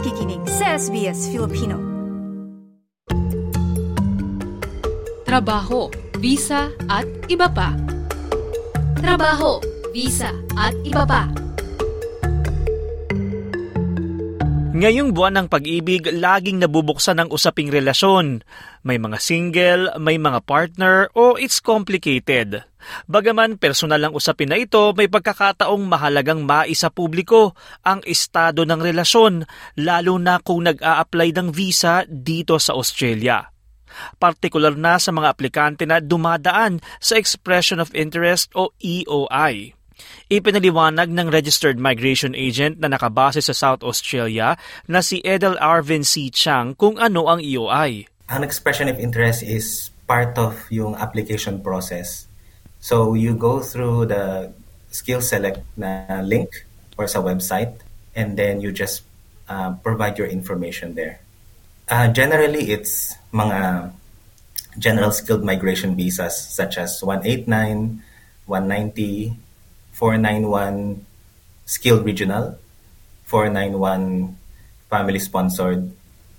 nakikinig sa SBS Filipino. Trabaho, visa at iba pa. Trabaho, visa at iba pa. Ngayong buwan ng pag-ibig, laging nabubuksan ang usaping relasyon. May mga single, may mga partner, o it's complicated. Bagaman personal ang usapin na ito, may pagkakataong mahalagang maisa publiko ang estado ng relasyon, lalo na kung nag-a-apply ng visa dito sa Australia. Partikular na sa mga aplikante na dumadaan sa Expression of Interest o EOI. Ipinaliwanag ng Registered Migration Agent na nakabase sa South Australia na si Edel Arvin C. Chang kung ano ang EOI. An expression of interest is part of yung application process. So you go through the skill select na link or sa website and then you just uh, provide your information there. Uh, generally, it's mga general skilled migration visas such as 189, 190, 491 skilled regional, 491 family sponsored,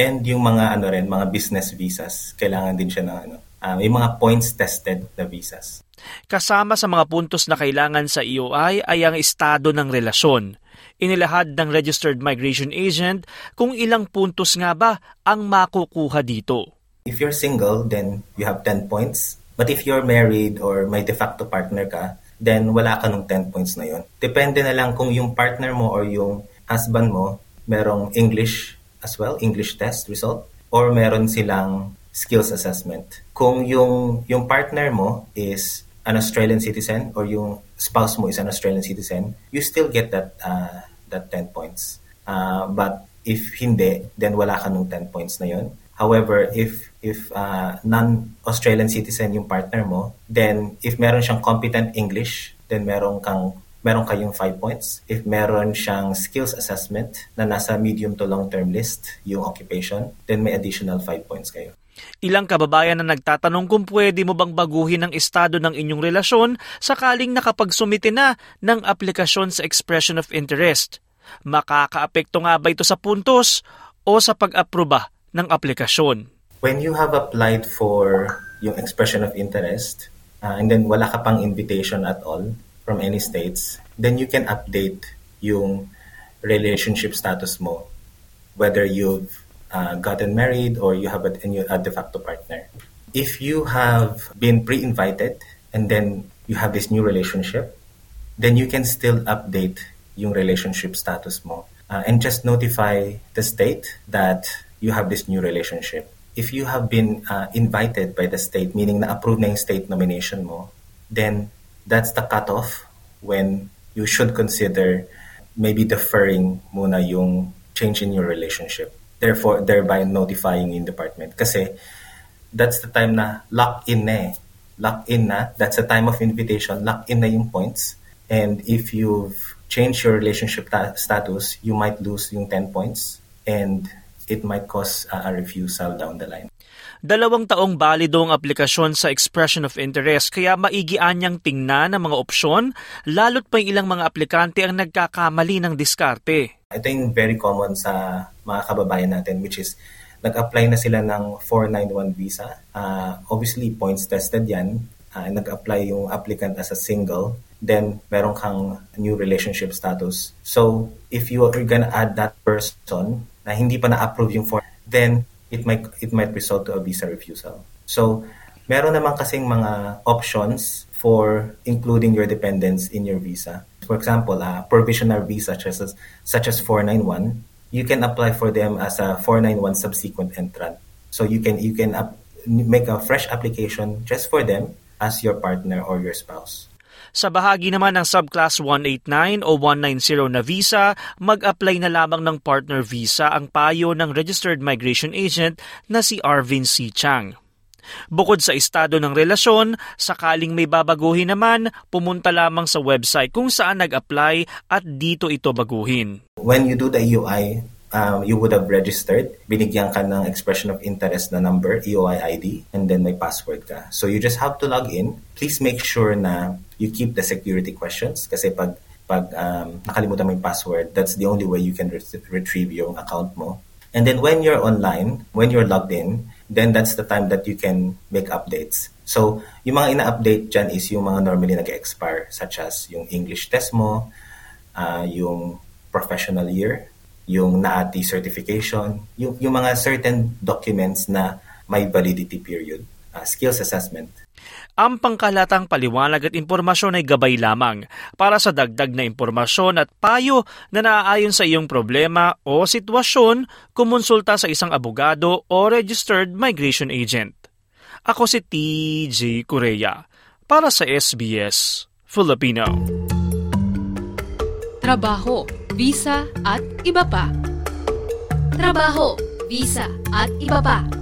and yung mga ano rin, mga business visas. Kailangan din siya ng ano, uh, may mga points tested na visas. Kasama sa mga puntos na kailangan sa EOI ay ang estado ng relasyon. Inilahad ng Registered Migration Agent kung ilang puntos nga ba ang makukuha dito. If you're single, then you have 10 points. But if you're married or may de facto partner ka, then wala ka nung 10 points na yon. Depende na lang kung yung partner mo or yung husband mo merong English as well, English test result, or meron silang skills assessment. Kung yung, yung partner mo is an Australian citizen or yung spouse mo is an Australian citizen, you still get that uh, that 10 points. Uh, but if hindi, then wala ka nung 10 points na yon. However, if if uh, non-Australian citizen yung partner mo, then if meron siyang competent English, then meron kang meron kayong 5 points. If meron siyang skills assessment na nasa medium to long-term list, yung occupation, then may additional 5 points kayo. Ilang kababayan na nagtatanong kung pwede mo bang baguhin ang estado ng inyong relasyon sakaling nakapagsumite na ng aplikasyon sa expression of interest. Makakaapekto nga ba ito sa puntos o sa pag-aproba ng aplikasyon? When you have applied for yung expression of interest, uh, and then wala ka pang invitation at all from any states, then you can update yung relationship status mo, whether you've uh, gotten married or you have a, a de facto partner. If you have been pre-invited and then you have this new relationship, then you can still update yung relationship status mo uh, and just notify the state that you have this new relationship if you have been uh, invited by the state, meaning na-approve na yung state nomination mo, then that's the cutoff when you should consider maybe deferring muna yung change in your relationship. Therefore, thereby notifying yung department. Kasi that's the time na lock in na eh. Lock in na. That's the time of invitation. Lock in na yung points. And if you've changed your relationship ta- status, you might lose yung 10 points. And it might cause uh, a refusal down the line. Dalawang taong balido ang aplikasyon sa expression of interest kaya maigian niyang tingnan ang mga opsyon lalo't pa ilang mga aplikante ang nagkakamali ng diskarte. Ito yung very common sa mga kababayan natin which is nag-apply na sila ng 491 visa. Uh, obviously, points tested yan. Uh, nag-apply yung applicant as a single. Then, meron kang new relationship status. So, if you are gonna add that person na hindi pa na-approve yung form, then it might it might result to a visa refusal. So, meron naman kasing mga options for including your dependents in your visa. For example, a provisional visa such as such as 491, you can apply for them as a 491 subsequent entrant. So you can you can up, make a fresh application just for them as your partner or your spouse. Sa bahagi naman ng Subclass 189 o 190 na visa, mag-apply na lamang ng partner visa ang payo ng Registered Migration Agent na si Arvin C. Chang. Bukod sa estado ng relasyon, sakaling may babaguhin naman, pumunta lamang sa website kung saan nag-apply at dito ito baguhin. When you do the EUI, um, you would have registered, binigyan ka ng expression of interest na number, EOI ID, and then may password ka. So you just have to log in. Please make sure na you keep the security questions kasi pag Pag um, nakalimutan mo yung password, that's the only way you can re- retrieve yung account mo. And then when you're online, when you're logged in, then that's the time that you can make updates. So, yung mga ina-update dyan is yung mga normally nag-expire, such as yung English test mo, uh, yung professional year, yung NAATI certification, yung, yung mga certain documents na may validity period, uh, skills assessment. Ang pangkalatang paliwanag at impormasyon ay gabay lamang para sa dagdag na impormasyon at payo na naaayon sa iyong problema o sitwasyon, kumonsulta sa isang abogado o registered migration agent. Ako si TJ Korea para sa SBS Filipino. Trabaho, visa at iba pa. Trabaho, visa at iba pa.